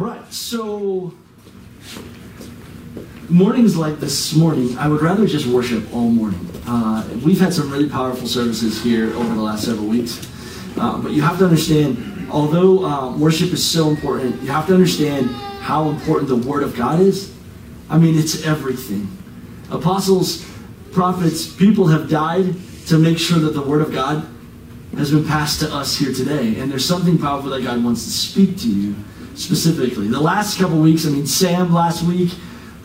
Right, so mornings like this morning, I would rather just worship all morning. Uh, we've had some really powerful services here over the last several weeks, uh, but you have to understand, although uh, worship is so important, you have to understand how important the Word of God is. I mean, it's everything. Apostles, prophets, people have died to make sure that the Word of God has been passed to us here today. And there's something powerful that God wants to speak to you specifically. The last couple weeks, I mean, Sam last week,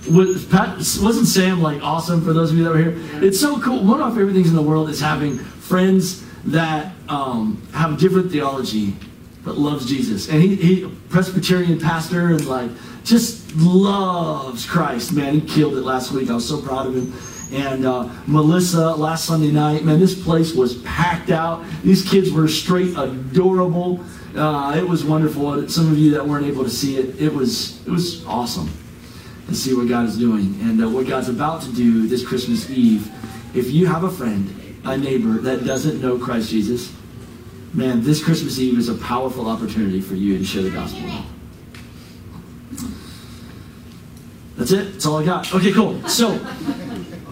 was, wasn't Sam like awesome for those of you that were here? It's so cool. One of my favorite things in the world is having friends that um, have different theology but loves Jesus. And he, he Presbyterian pastor and like just loves Christ. Man, he killed it last week. I was so proud of him. And uh, Melissa last Sunday night, man, this place was packed out. These kids were straight adorable. Uh, it was wonderful. Some of you that weren't able to see it, it was it was awesome to see what God is doing and uh, what God's about to do this Christmas Eve. If you have a friend, a neighbor that doesn't know Christ Jesus, man, this Christmas Eve is a powerful opportunity for you to share the gospel. That's it. That's all I got. Okay, cool. So,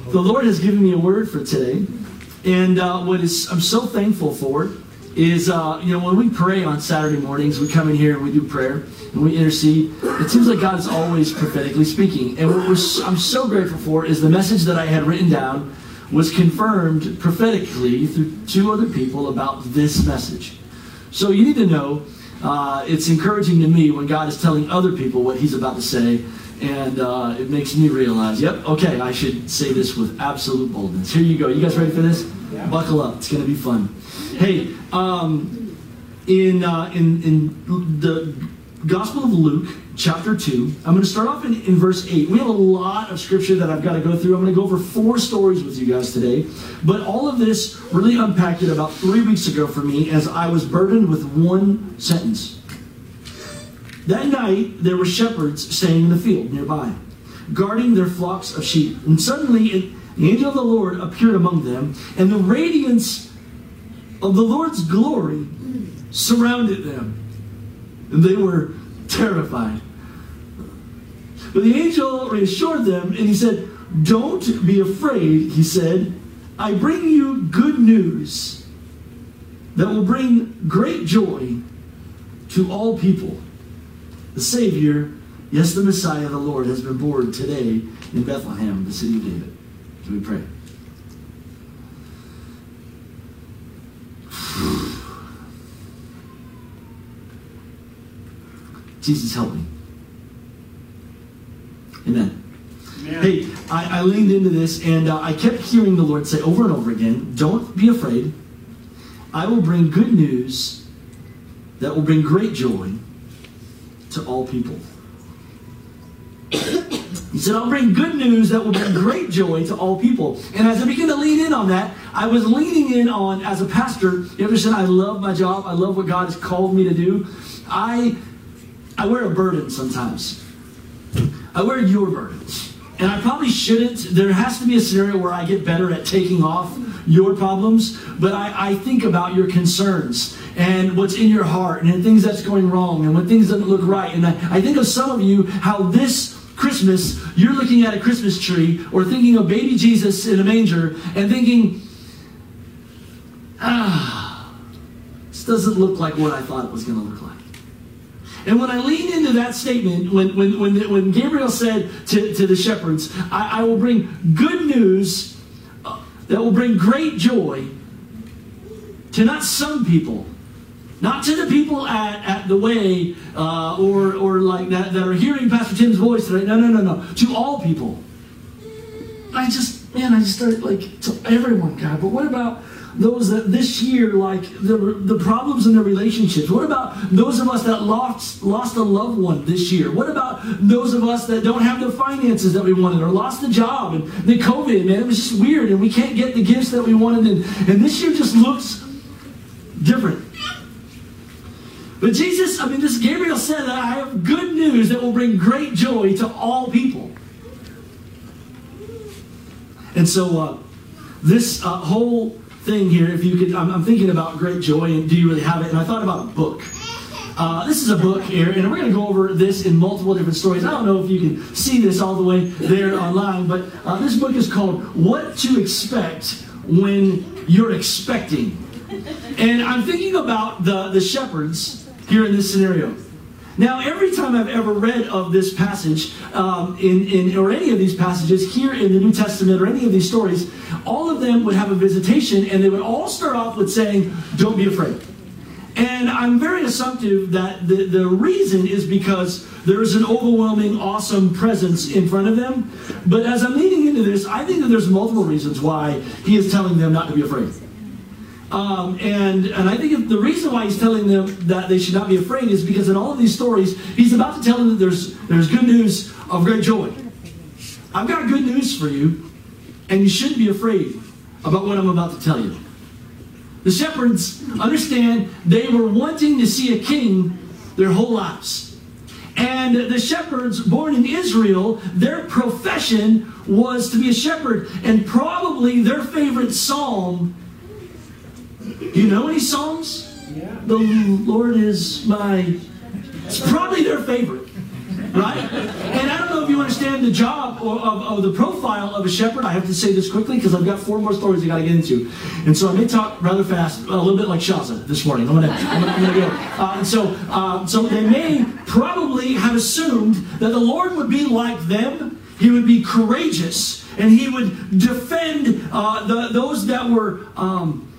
the Lord has given me a word for today, and uh, what is I'm so thankful for is uh, you know when we pray on Saturday mornings, we come in here and we do prayer and we intercede. It seems like God is always prophetically speaking, and what I'm so grateful for is the message that I had written down was confirmed prophetically through two other people about this message. So you need to know uh, it's encouraging to me when God is telling other people what He's about to say and uh, it makes me realize, yep, okay, I should say this with absolute boldness. Here you go. You guys ready for this? Yeah. Buckle up. It's going to be fun. Hey, um, in, uh, in, in the Gospel of Luke, chapter 2, I'm going to start off in, in verse 8. We have a lot of scripture that I've got to go through. I'm going to go over four stories with you guys today. But all of this really unpacked it about three weeks ago for me as I was burdened with one sentence. That night there were shepherds staying in the field nearby, guarding their flocks of sheep. And suddenly the angel of the Lord appeared among them, and the radiance of the Lord's glory surrounded them. And they were terrified. But the angel reassured them, and he said, Don't be afraid, he said. I bring you good news that will bring great joy to all people. The Savior, yes, the Messiah, the Lord, has been born today in Bethlehem, the city of David. Can we pray? Jesus, help me. Amen. Amen. Hey, I, I, leaned into this and uh, I kept hearing the Lord say over and over again don't be afraid. I will bring good news that will bring great joy to all people. He said, I'll bring good news that will bring great joy to all people. And as I began to lean in on that, I was leaning in on, as a pastor, ever since I love my job, I love what God has called me to do, I, I wear a burden sometimes. I wear your burdens. And I probably shouldn't. There has to be a scenario where I get better at taking off your problems, but I, I think about your concerns and what's in your heart and things that's going wrong and when things doesn't look right. And I, I think of some of you how this Christmas, you're looking at a Christmas tree or thinking of baby Jesus in a manger and thinking, ah, this doesn't look like what I thought it was going to look like. And when I leaned into that statement, when, when, when, when Gabriel said to, to the shepherds, I, I will bring good news uh, that will bring great joy to not some people, not to the people at, at the way uh, or, or like that, that are hearing Pastor Tim's voice today. No, no, no, no. To all people. I just, man, I just started like to everyone, God. But what about those that this year, like the, the problems in their relationships? What about those of us that lost, lost a loved one this year? What about those of us that don't have the finances that we wanted or lost the job and the COVID, man? It was just weird and we can't get the gifts that we wanted. And, and this year just looks different. But Jesus, I mean, this Gabriel said that I have good news that will bring great joy to all people. And so, uh, this uh, whole thing here, if you could, I'm, I'm, thinking about great joy and do you really have it? And I thought about a book. Uh, this is a book here, and we're going to go over this in multiple different stories. I don't know if you can see this all the way there online, but uh, this book is called What to Expect When You're Expecting. And I'm thinking about the, the shepherds here in this scenario. Now, every time I've ever read of this passage, um, in, in, or any of these passages here in the New Testament, or any of these stories, all of them would have a visitation, and they would all start off with saying, Don't be afraid. And I'm very assumptive that the, the reason is because there is an overwhelming, awesome presence in front of them. But as I'm leading into this, I think that there's multiple reasons why he is telling them not to be afraid. Um, and, and I think the reason why he's telling them that they should not be afraid is because in all of these stories, he's about to tell them that there's, there's good news of great joy. I've got good news for you, and you shouldn't be afraid about what I'm about to tell you. The shepherds understand they were wanting to see a king their whole lives. And the shepherds born in Israel, their profession was to be a shepherd. And probably their favorite psalm do you know any psalms? Yeah. The Lord is my. It's probably their favorite, right? And I don't know if you understand the job or of, of the profile of a shepherd. I have to say this quickly because I've got four more stories I got to get into, and so I may talk rather fast, a little bit like Shaza this morning. I'm gonna, I'm gonna, I'm gonna go. Uh, and so, uh, so they may probably have assumed that the Lord would be like them. He would be courageous, and he would defend uh, the, those that were. Um,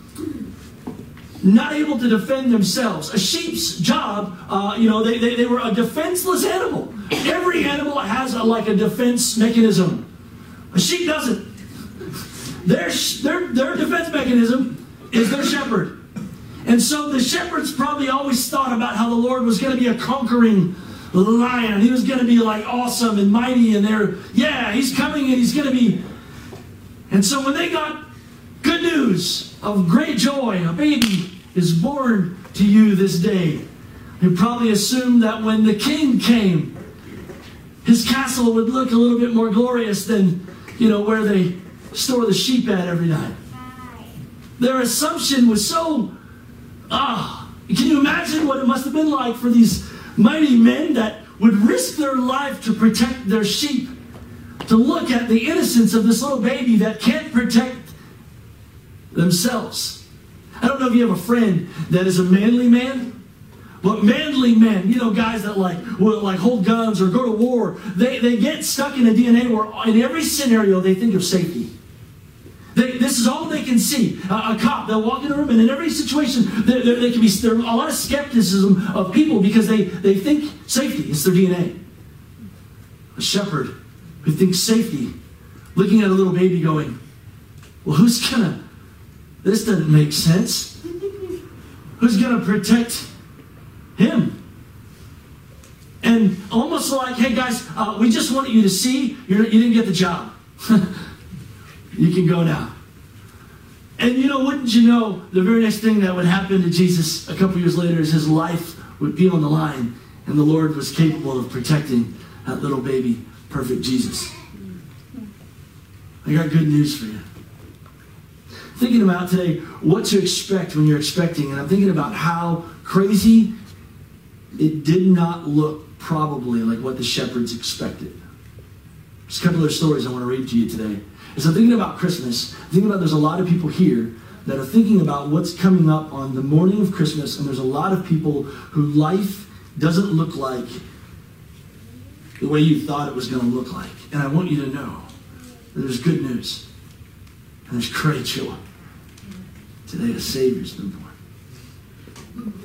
not able to defend themselves. A sheep's job, uh, you know, they, they, they, were a defenseless animal. Every animal has a, like a defense mechanism. A sheep doesn't. Their, their, their defense mechanism is their shepherd. And so the shepherds probably always thought about how the Lord was going to be a conquering lion. He was going to be like awesome and mighty, and they're, yeah, he's coming and he's going to be. And so when they got good news of great joy, a baby is born to you this day. You probably assumed that when the king came, his castle would look a little bit more glorious than, you know, where they store the sheep at every night. Their assumption was so, ah, can you imagine what it must have been like for these mighty men that would risk their life to protect their sheep? To look at the innocence of this little baby that can't protect themselves. I don't know if you have a friend that is a manly man. But manly men, you know, guys that like will like hold guns or go to war, they, they get stuck in a DNA where in every scenario they think of safety. They, this is all they can see. a cop, they'll walk in a room, and in every situation, there, there, there can be there, a lot of skepticism of people because they, they think safety. It's their DNA. A shepherd who thinks safety, looking at a little baby going, well, who's to this doesn't make sense. Who's going to protect him? And almost like, hey guys, uh, we just wanted you to see you didn't get the job. you can go now. And you know, wouldn't you know, the very next thing that would happen to Jesus a couple years later is his life would be on the line, and the Lord was capable of protecting that little baby, perfect Jesus. I got good news for you thinking about today what to expect when you're expecting, and I'm thinking about how crazy it did not look probably like what the shepherds expected. Just a couple of stories I want to read to you today. As I'm thinking about Christmas, thinking about there's a lot of people here that are thinking about what's coming up on the morning of Christmas, and there's a lot of people who life doesn't look like the way you thought it was going to look like. And I want you to know there's good news and there's great joy. Today a Savior's been born.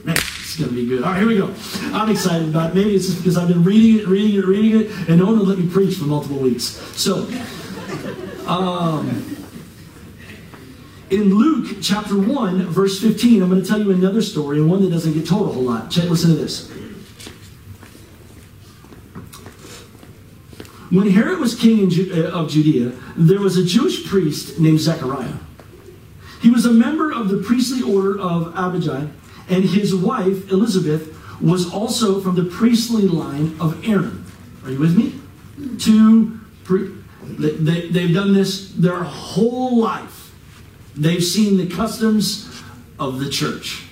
Man, it's going to be good. All right, here we go. I'm excited about it. Maybe it's just because I've been reading it, reading it, reading it, and no one let me preach for multiple weeks. So, um, in Luke chapter 1, verse 15, I'm going to tell you another story, and one that doesn't get told a whole lot. Check, listen to this. When Herod was king uh, of Judea, there was a Jewish priest named Zechariah. He was a member of the priestly order of Abijah, and his wife, Elizabeth, was also from the priestly line of Aaron. Are you with me? Two, they, they've done this their whole life. They've seen the customs of the church.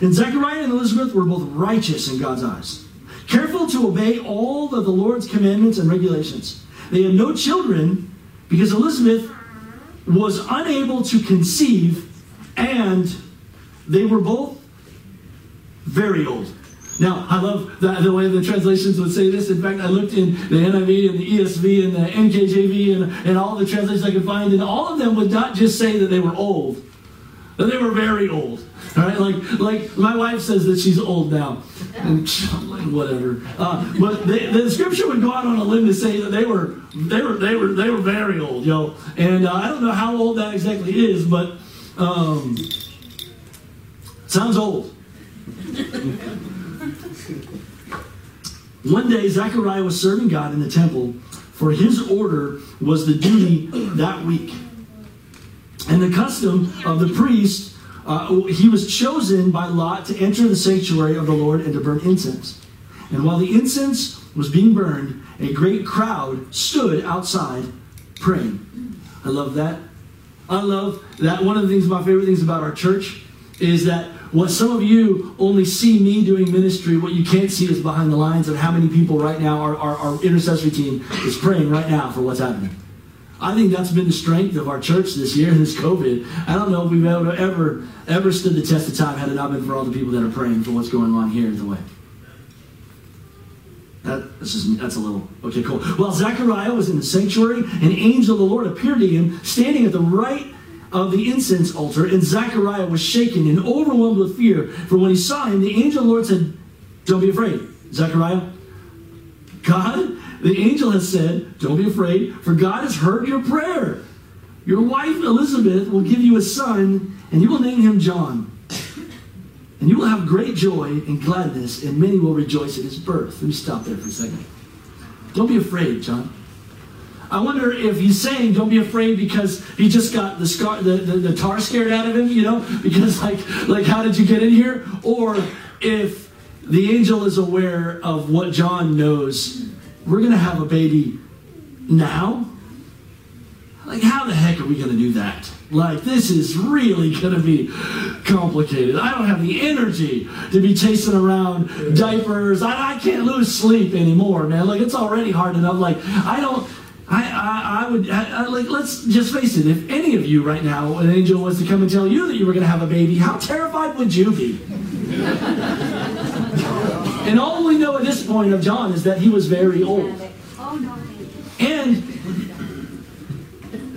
And Zechariah and Elizabeth were both righteous in God's eyes, careful to obey all of the Lord's commandments and regulations. They had no children because Elizabeth was unable to conceive, and they were both very old. Now, I love the, the way the translations would say this. In fact, I looked in the NIV and the ESV and the NKJV and, and all the translations I could find, and all of them would not just say that they were old, but they were very old. All right, like like my wife says that she's old now, and whatever. Uh, but the, the scripture would go out on a limb to say that they were they were they were they were very old, yo. And uh, I don't know how old that exactly is, but um, sounds old. One day, Zechariah was serving God in the temple, for his order was the duty that week. And the custom of the priest, uh, he was chosen by lot to enter the sanctuary of the Lord and to burn incense. And while the incense was being burned, a great crowd stood outside praying. I love that. I love that. One of the things, my favorite things about our church is that what some of you only see me doing ministry, what you can't see is behind the lines of how many people right now, our, our, our intercessory team is praying right now for what's happening. I think that's been the strength of our church this year, this COVID. I don't know if we've ever, ever, ever stood the test of time had it not been for all the people that are praying for what's going on here in the way. That, that's, just, that's a little, okay, cool. While Zechariah was in the sanctuary, an angel of the Lord appeared to him, standing at the right of the incense altar, and Zechariah was shaken and overwhelmed with fear. For when he saw him, the angel of the Lord said, Don't be afraid, Zechariah. God, the angel has said, Don't be afraid, for God has heard your prayer. Your wife Elizabeth will give you a son, and you will name him John. And you will have great joy and gladness, and many will rejoice at his birth. Let me stop there for a second. Don't be afraid, John. I wonder if he's saying don't be afraid because he just got the scar, the, the, the tar scared out of him, you know, because like like how did you get in here? Or if the angel is aware of what John knows, we're gonna have a baby now. Like how the heck are we gonna do that? Like this is really gonna be complicated. I don't have the energy to be chasing around diapers. I, I can't lose sleep anymore, man. Like it's already hard enough. Like I don't I, I, I would I, I, like. Let's just face it. If any of you right now, an angel was to come and tell you that you were going to have a baby, how terrified would you be? and all we know at this point of John is that he was very old. And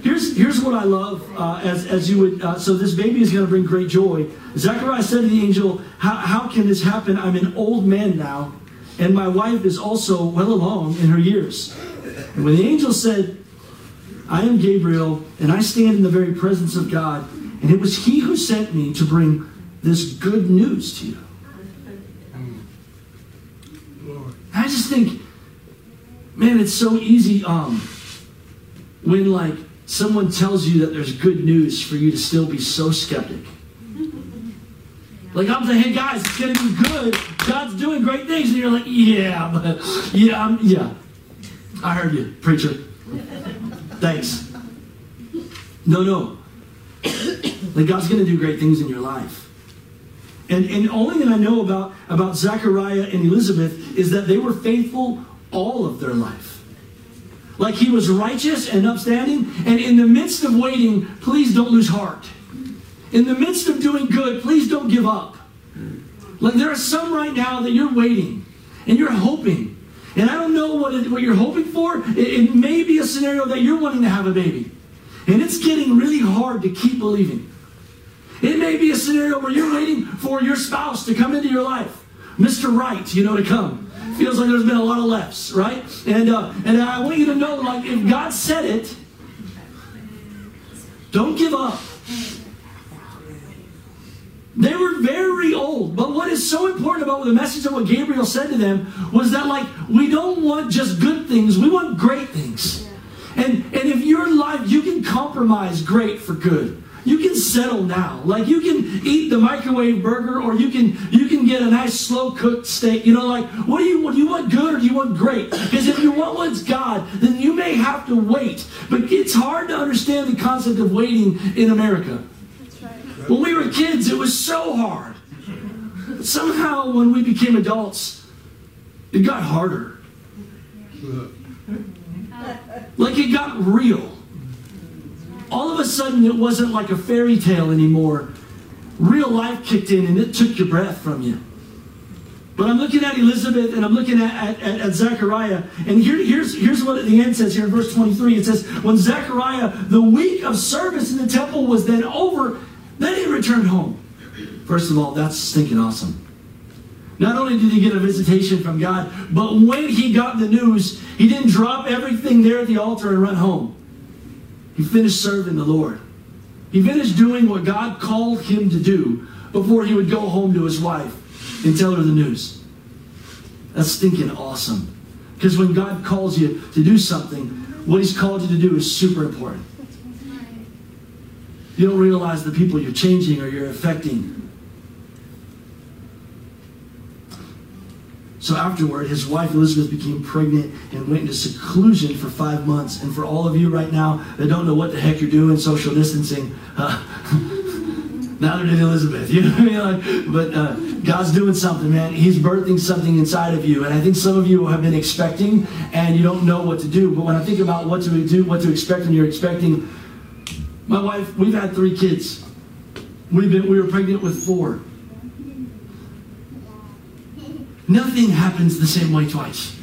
here's here's what I love. Uh, as as you would. Uh, so this baby is going to bring great joy. Zechariah said to the angel, "How how can this happen? I'm an old man now, and my wife is also well along in her years." And when the angel said, I am Gabriel, and I stand in the very presence of God, and it was he who sent me to bring this good news to you. I just think, man, it's so easy um, when like someone tells you that there's good news for you to still be so skeptic. Like I'm saying, hey guys, it's gonna be good. God's doing great things, and you're like, yeah, but yeah, I'm, yeah. I heard you, preacher. Thanks. No, no. Like God's going to do great things in your life. And, and only thing I know about, about Zechariah and Elizabeth is that they were faithful all of their life. Like he was righteous and upstanding, and in the midst of waiting, please don't lose heart. In the midst of doing good, please don't give up. Like there are some right now that you're waiting and you're hoping and I don't know what, it, what you're hoping for. It, it may be a scenario that you're wanting to have a baby. And it's getting really hard to keep believing. It may be a scenario where you're waiting for your spouse to come into your life. Mr. Right, you know, to come. Feels like there's been a lot of lefts, right? And, uh, and I want you to know, like, if God said it, don't give up. They were very old. But what is so important about the message of what Gabriel said to them was that, like, we don't want just good things, we want great things. And, and if your life, you can compromise great for good. You can settle now. Like you can eat the microwave burger or you can you can get a nice slow cooked steak. You know, like what do you want? Do you want good or do you want great? Because if you want what's God, then you may have to wait. But it's hard to understand the concept of waiting in America. When we were kids, it was so hard. But somehow, when we became adults, it got harder. Like it got real. All of a sudden, it wasn't like a fairy tale anymore. Real life kicked in and it took your breath from you. But I'm looking at Elizabeth and I'm looking at, at, at Zechariah. And here, here's, here's what the end says here in verse 23. It says, When Zechariah, the week of service in the temple was then over, then he returned home. First of all, that's stinking awesome. Not only did he get a visitation from God, but when he got the news, he didn't drop everything there at the altar and run home. He finished serving the Lord. He finished doing what God called him to do before he would go home to his wife and tell her the news. That's stinking awesome. Because when God calls you to do something, what He's called you to do is super important. You don't realize the people you're changing or you're affecting. So afterward, his wife Elizabeth became pregnant and went into seclusion for five months. And for all of you right now that don't know what the heck you're doing, social distancing, uh, neither did Elizabeth. You know what I mean? Like, but uh, God's doing something, man. He's birthing something inside of you. And I think some of you have been expecting and you don't know what to do. But when I think about what to do, what to expect, and you're expecting, my wife, we've had three kids. We've been, we were pregnant with four. Nothing happens the same way twice.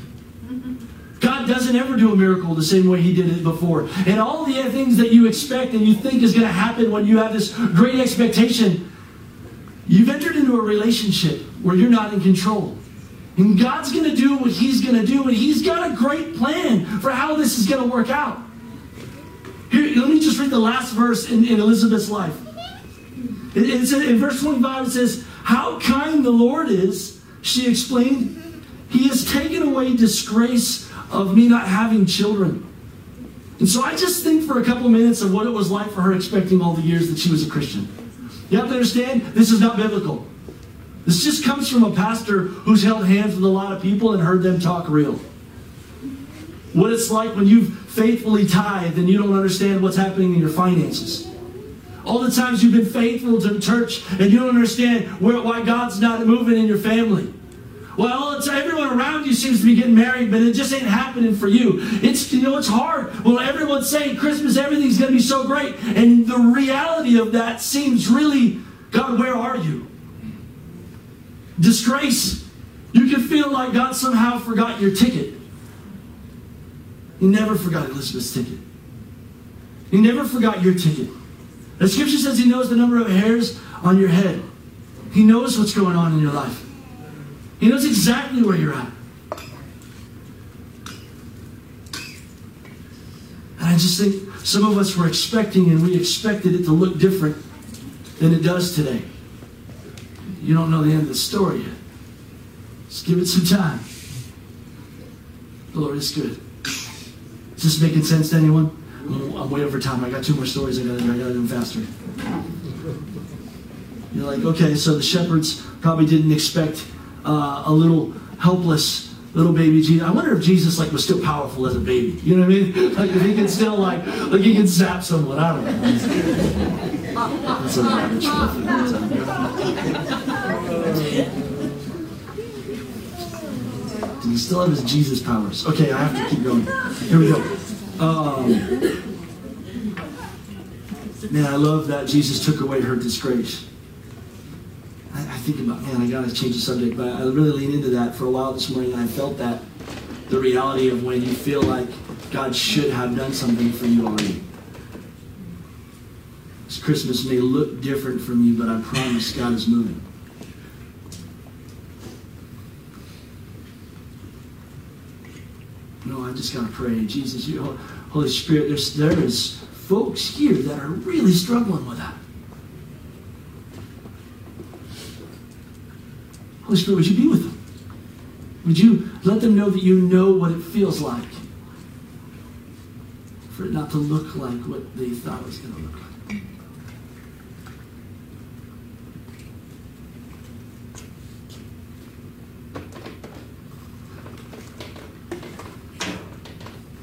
God doesn't ever do a miracle the same way He did it before. And all the things that you expect and you think is going to happen when you have this great expectation, you've entered into a relationship where you're not in control. And God's going to do what He's going to do, and He's got a great plan for how this is going to work out. Here, let me just read the last verse in, in Elizabeth's life. It, it, in verse 25, it says, How kind the Lord is, she explained. He has taken away disgrace of me not having children. And so I just think for a couple minutes of what it was like for her expecting all the years that she was a Christian. You have to understand, this is not biblical. This just comes from a pastor who's held hands with a lot of people and heard them talk real. What it's like when you've faithfully tithed and you don't understand what's happening in your finances. All the times you've been faithful to the church and you don't understand where, why God's not moving in your family. Well, everyone around you seems to be getting married, but it just ain't happening for you. It's you know it's hard. Well, everyone's saying Christmas, everything's going to be so great, and the reality of that seems really, God, where are you? Disgrace. You can feel like God somehow forgot your ticket. He never forgot Elizabeth's ticket. He never forgot your ticket. The scripture says He knows the number of hairs on your head. He knows what's going on in your life. He knows exactly where you're at. And I just think some of us were expecting and we expected it to look different than it does today. You don't know the end of the story yet. Just give it some time. The Lord is good. Is this making sense to anyone? I'm way over time. I got two more stories I gotta, I gotta do them faster. You're like, okay, so the shepherds probably didn't expect uh, a little helpless little baby Jesus. I wonder if Jesus like was still powerful as a baby. You know what I mean? Like if he can still like like he can zap someone. I don't know. That's he still have his Jesus powers? Okay, I have to keep going. Here we go. Um, man, I love that Jesus took away her disgrace. I, I think about, man, I got to change the subject, but I really lean into that for a while this morning, and I felt that the reality of when you feel like God should have done something for you already. This Christmas may look different from you, but I promise God is moving. No, I just going to pray. Jesus, you, Holy Spirit, there's, there is folks here that are really struggling with that. Holy Spirit, would you be with them? Would you let them know that you know what it feels like for it not to look like what they thought it was going to look like?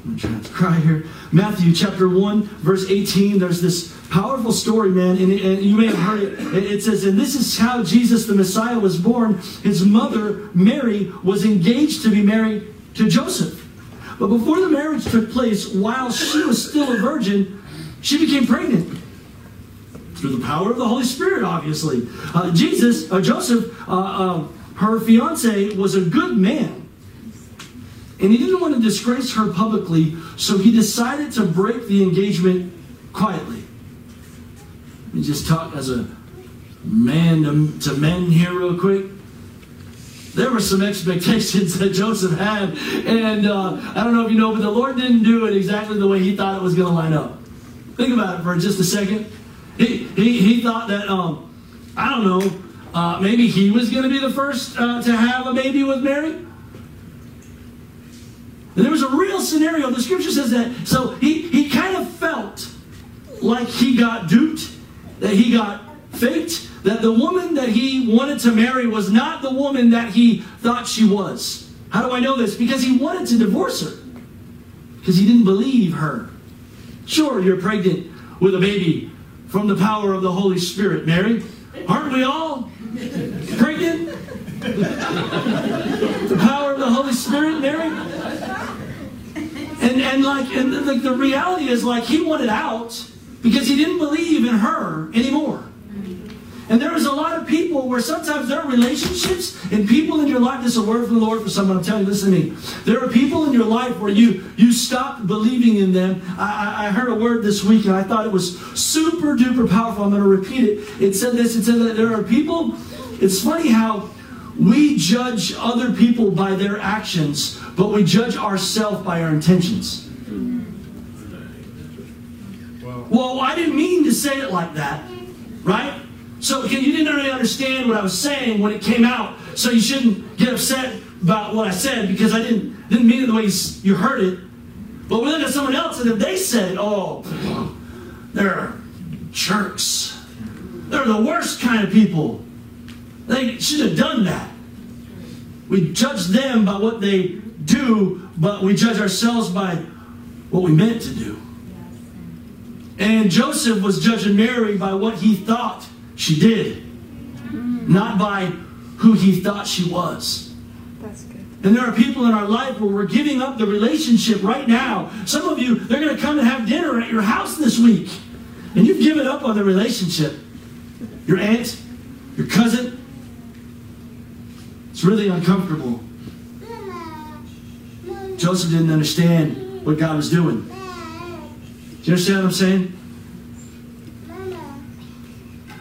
I'm trying to cry here. Matthew chapter 1, verse 18, there's this powerful story, man. And, and, you may have heard it. It says, and this is how Jesus the Messiah was born. His mother, Mary, was engaged to be married to Joseph. But before the marriage took place, while she was still a virgin, she became pregnant. Through the power of the Holy Spirit, obviously. Uh, Jesus, uh, Joseph, uh, uh her fiance, was a good man. And he didn't want to disgrace her publicly, so he decided to break the engagement quietly. Let me just talk as a man to, to men here, real quick. There were some expectations that Joseph had, and uh, I don't know if you know, but the Lord didn't do it exactly the way he thought it was going to line up. Think about it for just a second. He, he, he thought that, um, I don't know, uh, maybe he was going to be the first uh, to have a baby with Mary. There was a real scenario. The scripture says that. So he, he kind of felt like he got duped, that he got faked, that the woman that he wanted to marry was not the woman that he thought she was. How do I know this? Because he wanted to divorce her. Because he didn't believe her. Sure, you're pregnant with a baby from the power of the Holy Spirit, Mary. Aren't we all pregnant? the power of the Holy Spirit, Mary? And, and like and the, the reality is like he wanted out because he didn't believe in her anymore. And there is a lot of people where sometimes there are relationships and people in your life. This is a word from the Lord for someone. I'm telling you, listen to me. There are people in your life where you you stop believing in them. I, I heard a word this week and I thought it was super duper powerful. I'm going to repeat it. It said this. It said that there are people. It's funny how we judge other people by their actions, but we judge ourselves by our intentions. Well, I didn't mean to say it like that, right? So you didn't really understand what I was saying when it came out. So you shouldn't get upset about what I said because I didn't didn't mean it the way you heard it. But we look at someone else and if they said, "Oh, they're jerks. They're the worst kind of people. They should have done that." We judge them by what they do, but we judge ourselves by what we meant to do. And Joseph was judging Mary by what he thought she did, not by who he thought she was. That's good. And there are people in our life where we're giving up the relationship right now. Some of you, they're going to come and have dinner at your house this week. And you've given up on the relationship. Your aunt, your cousin. It's really uncomfortable. Joseph didn't understand what God was doing. Do you understand what I'm saying?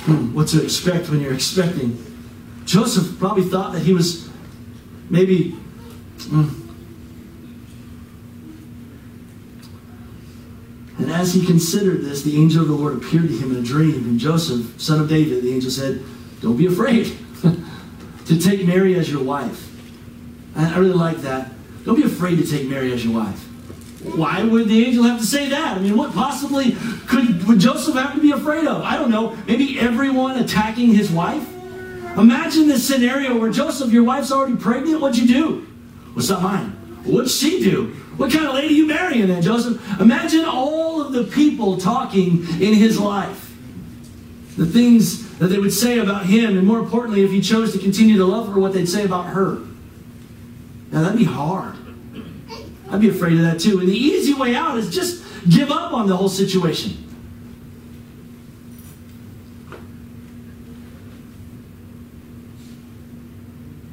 Hmm, what to expect when you're expecting. Joseph probably thought that he was maybe. Hmm. And as he considered this, the angel of the Lord appeared to him in a dream. And Joseph, son of David, the angel said, Don't be afraid to take Mary as your wife. I really like that. Don't be afraid to take Mary as your wife. Why would the angel have to say that? I mean, what possibly could would Joseph have to be afraid of? I don't know. Maybe everyone attacking his wife? Imagine this scenario where Joseph, your wife's already pregnant. What'd you do? What's not mine? What'd she do? What kind of lady you marrying then, Joseph? Imagine all of the people talking in his life. The things that they would say about him, and more importantly, if he chose to continue to love her, what they'd say about her. Now that'd be hard. I'd be afraid of that too. And the easy way out is just give up on the whole situation.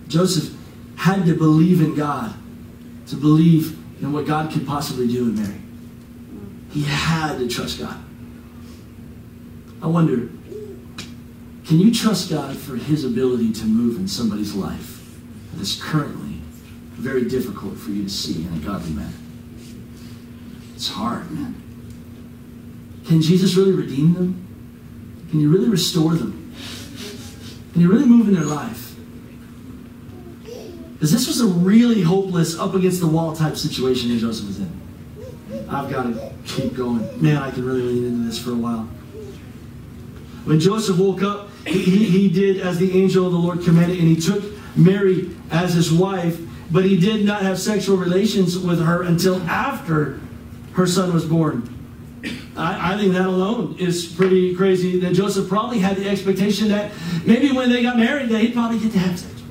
Joseph had to believe in God, to believe in what God could possibly do in Mary. He had to trust God. I wonder, can you trust God for his ability to move in somebody's life that is currently very difficult for you to see in a godly man. It's hard, man. Can Jesus really redeem them? Can you really restore them? Can you really move in their life? Because this was a really hopeless, up against the wall type situation that Joseph was in. I've got to keep going. Man, I can really lean into this for a while. When Joseph woke up, he, he, he did as the angel of the Lord commanded, and he took Mary as his wife but he did not have sexual relations with her until after her son was born. I, I, think that alone is pretty crazy. That Joseph probably had the expectation that maybe when they got married, that he'd probably get to have sex.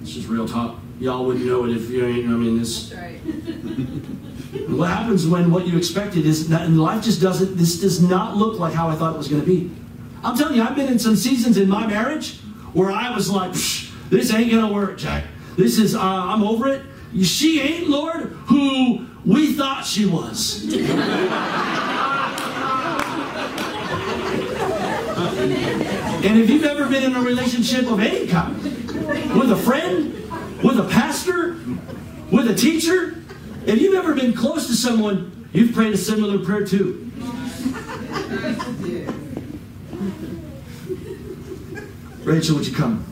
This is real talk. Y'all wouldn't know it if you ain't. I mean, this. Right. what happens when what you expected is not, and life just doesn't. This does not look like how I thought it was going to be. I'm telling you, I've been in some seasons in my marriage where I was like, "This ain't going to work, Jack. This is. Uh, I'm over it." She ain't, Lord, who we thought she was. and if you've ever been in a relationship of any kind, with a friend, with a pastor, with a teacher, if you've ever been close to someone, you've prayed a similar prayer too. Rachel, would you come?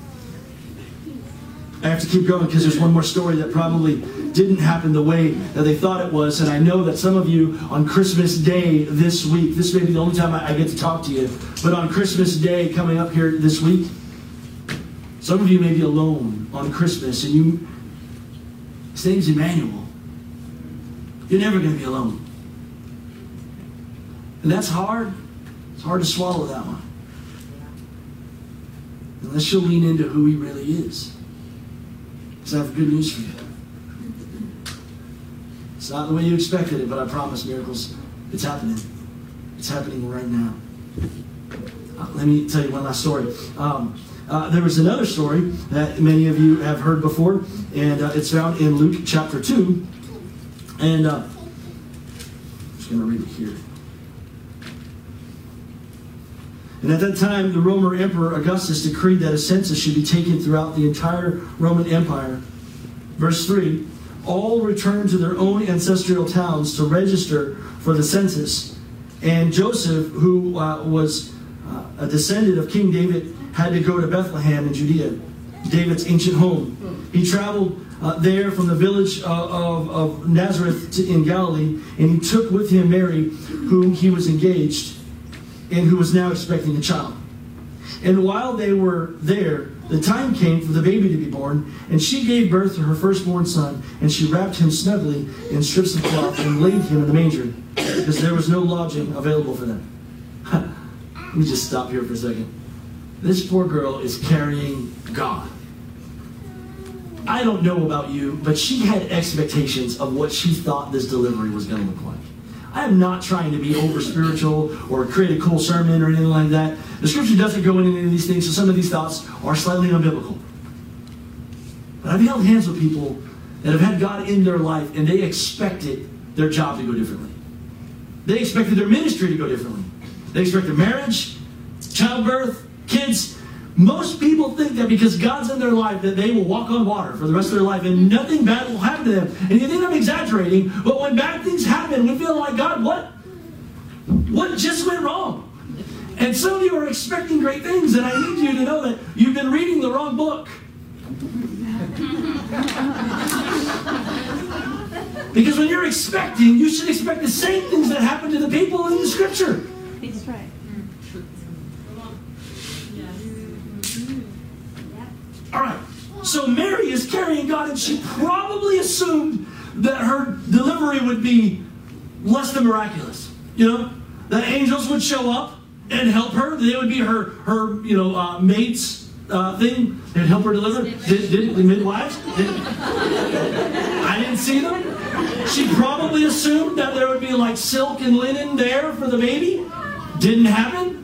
I have to keep going because there's one more story that probably didn't happen the way that they thought it was. And I know that some of you on Christmas Day this week, this may be the only time I get to talk to you, but on Christmas Day coming up here this week, some of you may be alone on Christmas and you, his name's Emmanuel. You're never going to be alone. And that's hard. It's hard to swallow that one. Unless you'll lean into who he really is. Because I have good news for you. It's not the way you expected it, but I promise miracles, it's happening. It's happening right now. Uh, let me tell you one last story. Um, uh, there was another story that many of you have heard before, and uh, it's found in Luke chapter 2. And uh, I'm just going to read it here. And at that time, the Roman Emperor Augustus decreed that a census should be taken throughout the entire Roman Empire. Verse 3 All returned to their own ancestral towns to register for the census. And Joseph, who uh, was uh, a descendant of King David, had to go to Bethlehem in Judea, David's ancient home. He traveled uh, there from the village uh, of, of Nazareth to, in Galilee, and he took with him Mary, whom he was engaged and who was now expecting a child. And while they were there, the time came for the baby to be born, and she gave birth to her firstborn son, and she wrapped him snugly in strips of cloth and laid him in the manger, because there was no lodging available for them. Let me just stop here for a second. This poor girl is carrying God. I don't know about you, but she had expectations of what she thought this delivery was going to look like. I am not trying to be over spiritual or create a cool sermon or anything like that. The scripture doesn't go into any of these things, so some of these thoughts are slightly unbiblical. But I've held hands with people that have had God in their life and they expected their job to go differently. They expected their ministry to go differently. They expected marriage, childbirth, kids, most people think that because God's in their life that they will walk on water for the rest of their life and nothing bad will happen to them. And you think I'm exaggerating, but when bad things happen, we feel like, God, what? What just went wrong? And some of you are expecting great things, and I need you to know that you've been reading the wrong book. because when you're expecting, you should expect the same things that happen to the people in the scripture. That's right. All right. So Mary is carrying God, and she probably assumed that her delivery would be less than miraculous. You know, that angels would show up and help her. They would be her her you know uh, mates uh, thing and help her deliver. Did, did the midwives? Did, I didn't see them. She probably assumed that there would be like silk and linen there for the baby. Didn't happen.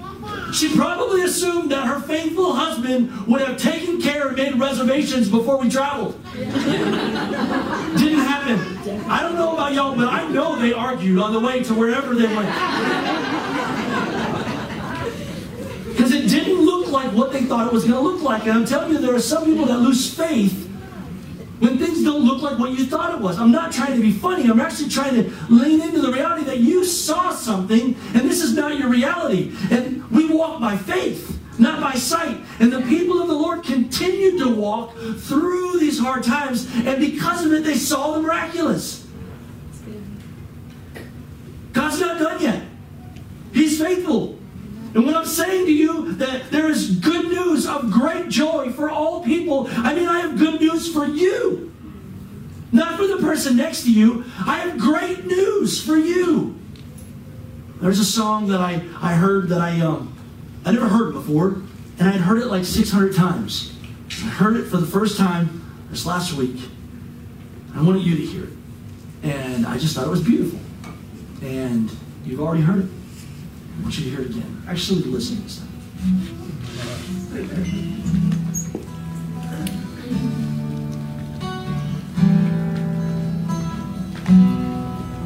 She probably assumed that her faithful husband would have taken care and made reservations before we traveled. Didn't happen. I don't know about y'all, but I know they argued on the way to wherever they went. Because it didn't look like what they thought it was going to look like. And I'm telling you, there are some people that lose faith when things don't look like what you thought it was. I'm not trying to be funny. I'm actually trying to lean into the reality that you saw something and this is not your reality. And we walk by faith, not by sight. And the people of the Lord continued to walk through these hard times. And because of it, they saw the miraculous. God's not done yet. He's faithful. And when I'm saying to you that there is good news of great joy for all people, I mean, I have good news for you. Not for the person next to you, I have great news for you. There's a song that I, I heard that I um I never heard before, and I'd heard it like 600 times. I heard it for the first time this last week. I wanted you to hear it. And I just thought it was beautiful. And you've already heard it. I want you to hear it again. Actually, listen this time.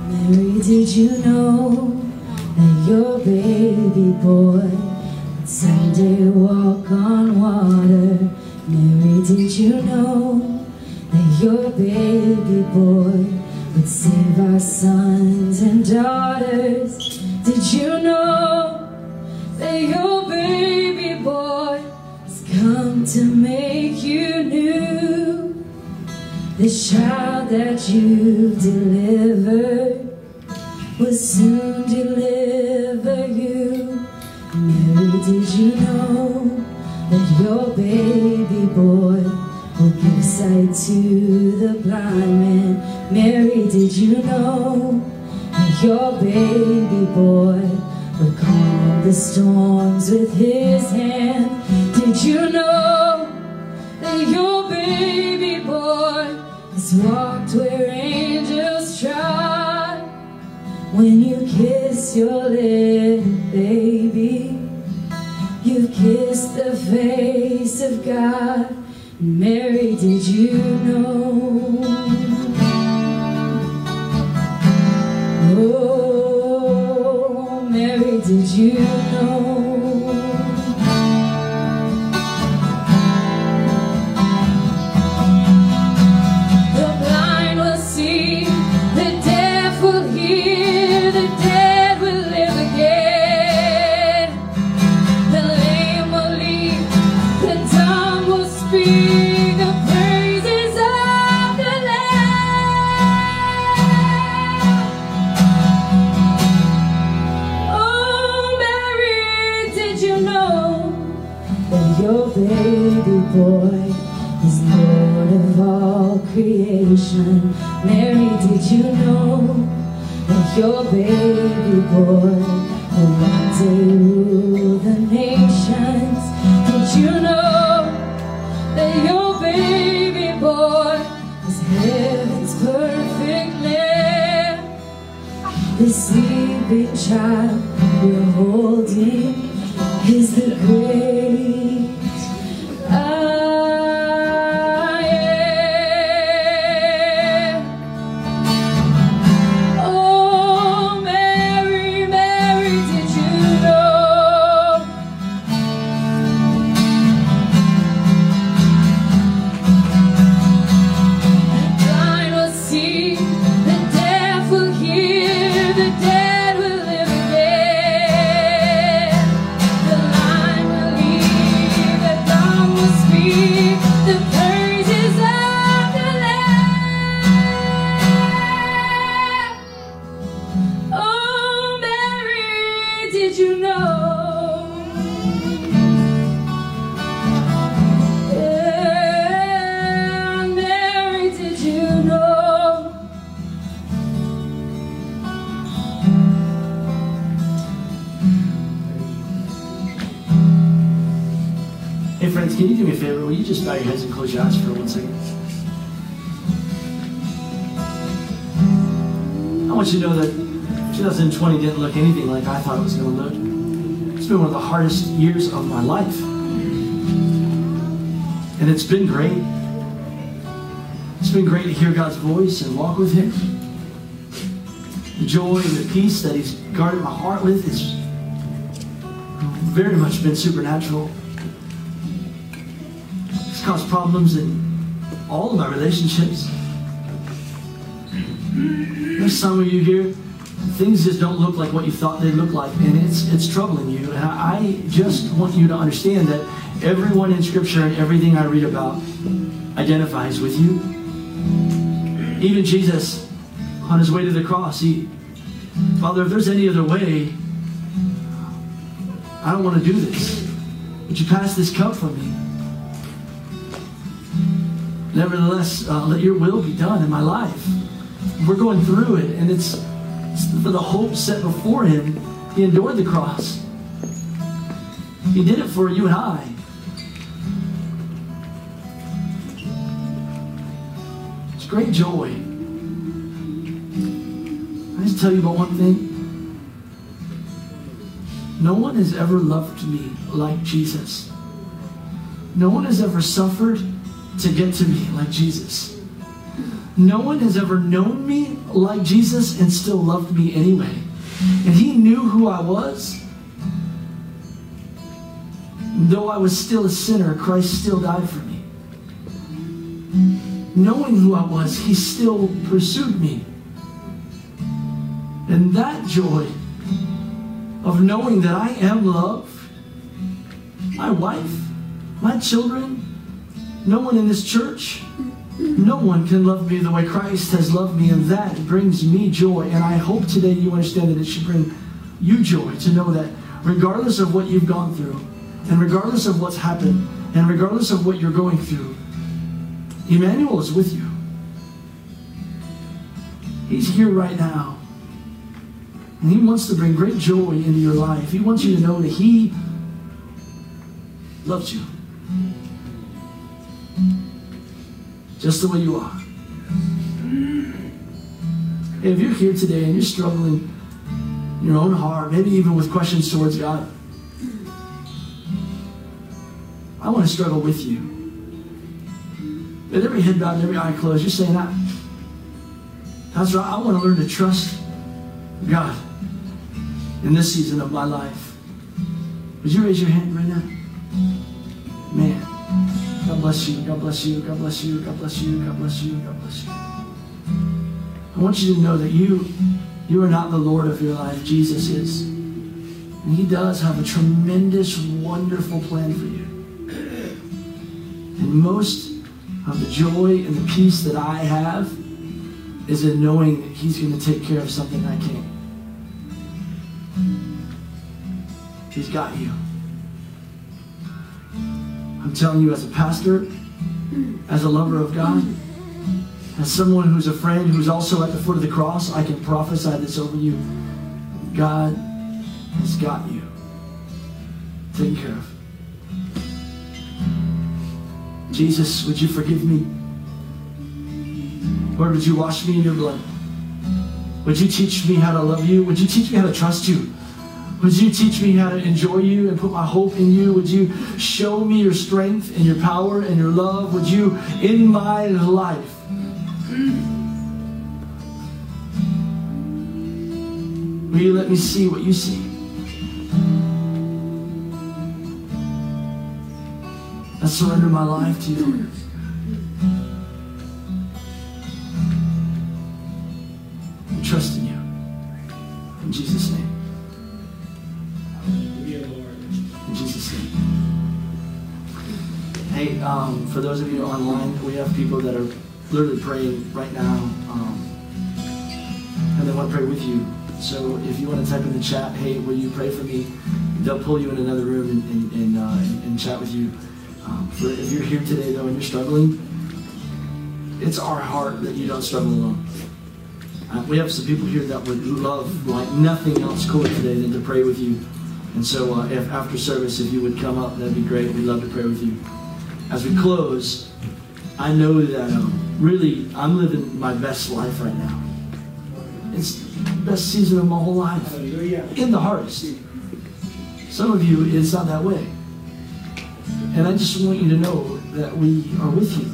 Mary, did you know that your baby boy would someday walk on water? Mary, did you know that your baby boy would save our sons and daughters? Did you know that your baby boy has come to make you new? The child that you delivered will soon deliver you. Mary, did you know that your baby boy will give sight to the blind man? Mary, did you know your baby boy will calm the storms with his hand? Did you know that your baby boy has walked where angels trod? When you kiss your little baby, you kiss the face of God. Mary, did you know? Oh, Mary, did you know? My life. And it's been great. It's been great to hear God's voice and walk with Him. The joy and the peace that He's guarded my heart with has very much been supernatural. It's caused problems in all of my relationships. There's some of you here, things just don't look like what you thought they'd look like, and it's it's troubling you. And I, just want you to understand that everyone in Scripture and everything I read about identifies with you. Even Jesus, on his way to the cross, he, Father, if there's any other way, I don't want to do this. Would you pass this cup from me? Nevertheless, uh, let your will be done in my life. we're going through it, and it's for the hope set before him. He endured the cross. He did it for you and I. It's great joy. I just tell you about one thing. No one has ever loved me like Jesus. No one has ever suffered to get to me like Jesus. No one has ever known me like Jesus and still loved me anyway. And he knew who I was. Though I was still a sinner, Christ still died for me. Knowing who I was, he still pursued me. And that joy of knowing that I am loved, my wife, my children, no one in this church, no one can love me the way Christ has loved me, and that brings me joy. And I hope today you understand that it should bring you joy to know that regardless of what you've gone through, and regardless of what's happened, and regardless of what you're going through, Emmanuel is with you. He's here right now. And he wants to bring great joy into your life. He wants you to know that he loves you. Just the way you are. If you're here today and you're struggling in your own heart, maybe even with questions towards God, I want to struggle with you. With every head bowed and every eye closed, you're saying, I, right, I want to learn to trust God in this season of my life. Would you raise your hand right now? Man, God bless you, God bless you, God bless you, God bless you, God bless you, God bless you. I want you to know that you, you are not the Lord of your life. Jesus is. And He does have a tremendous, wonderful plan for you. And most of the joy and the peace that I have is in knowing that He's going to take care of something I can't. He's got you. I'm telling you, as a pastor, as a lover of God, as someone who's a friend who's also at the foot of the cross, I can prophesy this over you. God has got you taken care of. Jesus, would you forgive me? Lord, would you wash me in your blood? Would you teach me how to love you? Would you teach me how to trust you? Would you teach me how to enjoy you and put my hope in you? Would you show me your strength and your power and your love? Would you, in my life, will you let me see what you see? I surrender my life to you. Trust you. Hey, um, for those of you online, we have people that are literally praying right now, um, and they want to pray with you. So if you want to type in the chat, hey, will you pray for me? They'll pull you in another room and, and, and, uh, and, chat with you. Um, for if you're here today though and you're struggling, it's our heart that you don't struggle alone. Uh, we have some people here that would love like nothing else cooler today than to pray with you. And so, uh, if after service, if you would come up, that'd be great. We'd love to pray with you. As we close, I know that um, really I'm living my best life right now. It's the best season of my whole life in the hardest. Some of you, it's not that way. And I just want you to know that we are with you.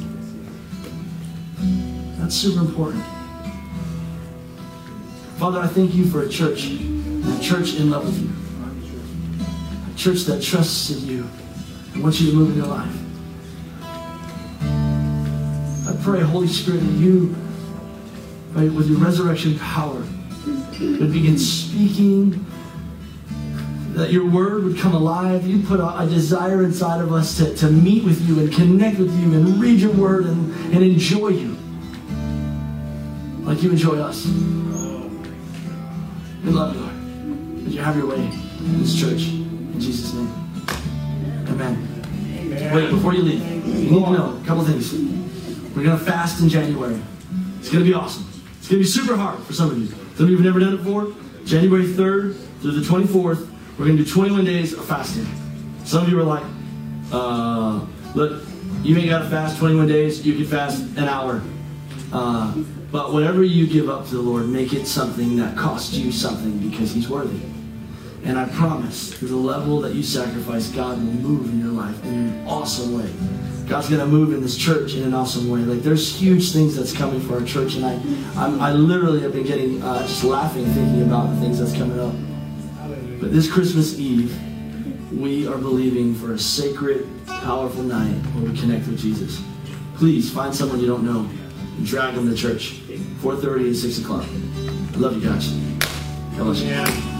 That's super important. Father, I thank you for a church, a church in love with you, church that trusts in you and wants you to move in your life. I pray, Holy Spirit, that you, right, with your resurrection power, would begin speaking, that your word would come alive. You put a, a desire inside of us to, to meet with you and connect with you and read your word and, and enjoy you like you enjoy us. We love you, Lord. Would you have your way in this church? In Jesus' name. Amen. Wait, before you leave, you need to know a couple things. We're going to fast in January. It's going to be awesome. It's It's going to be super hard for some of you. Some of you have never done it before. January 3rd through the 24th, we're going to do 21 days of fasting. Some of you are like, uh, look, you ain't got to fast 21 days. You can fast an hour. Uh, but whatever you give up to the Lord, make it something that costs you something because He's worthy. And I promise, through the level that you sacrifice, God will move in your life in an awesome way. God's going to move in this church in an awesome way. Like there's huge things that's coming for our church, and I, I'm, I literally have been getting uh, just laughing thinking about the things that's coming up. But this Christmas Eve, we are believing for a sacred, powerful night where we connect with Jesus. Please find someone you don't know and drag them to church. 4:30 and 6 o'clock. I love you guys. God bless you.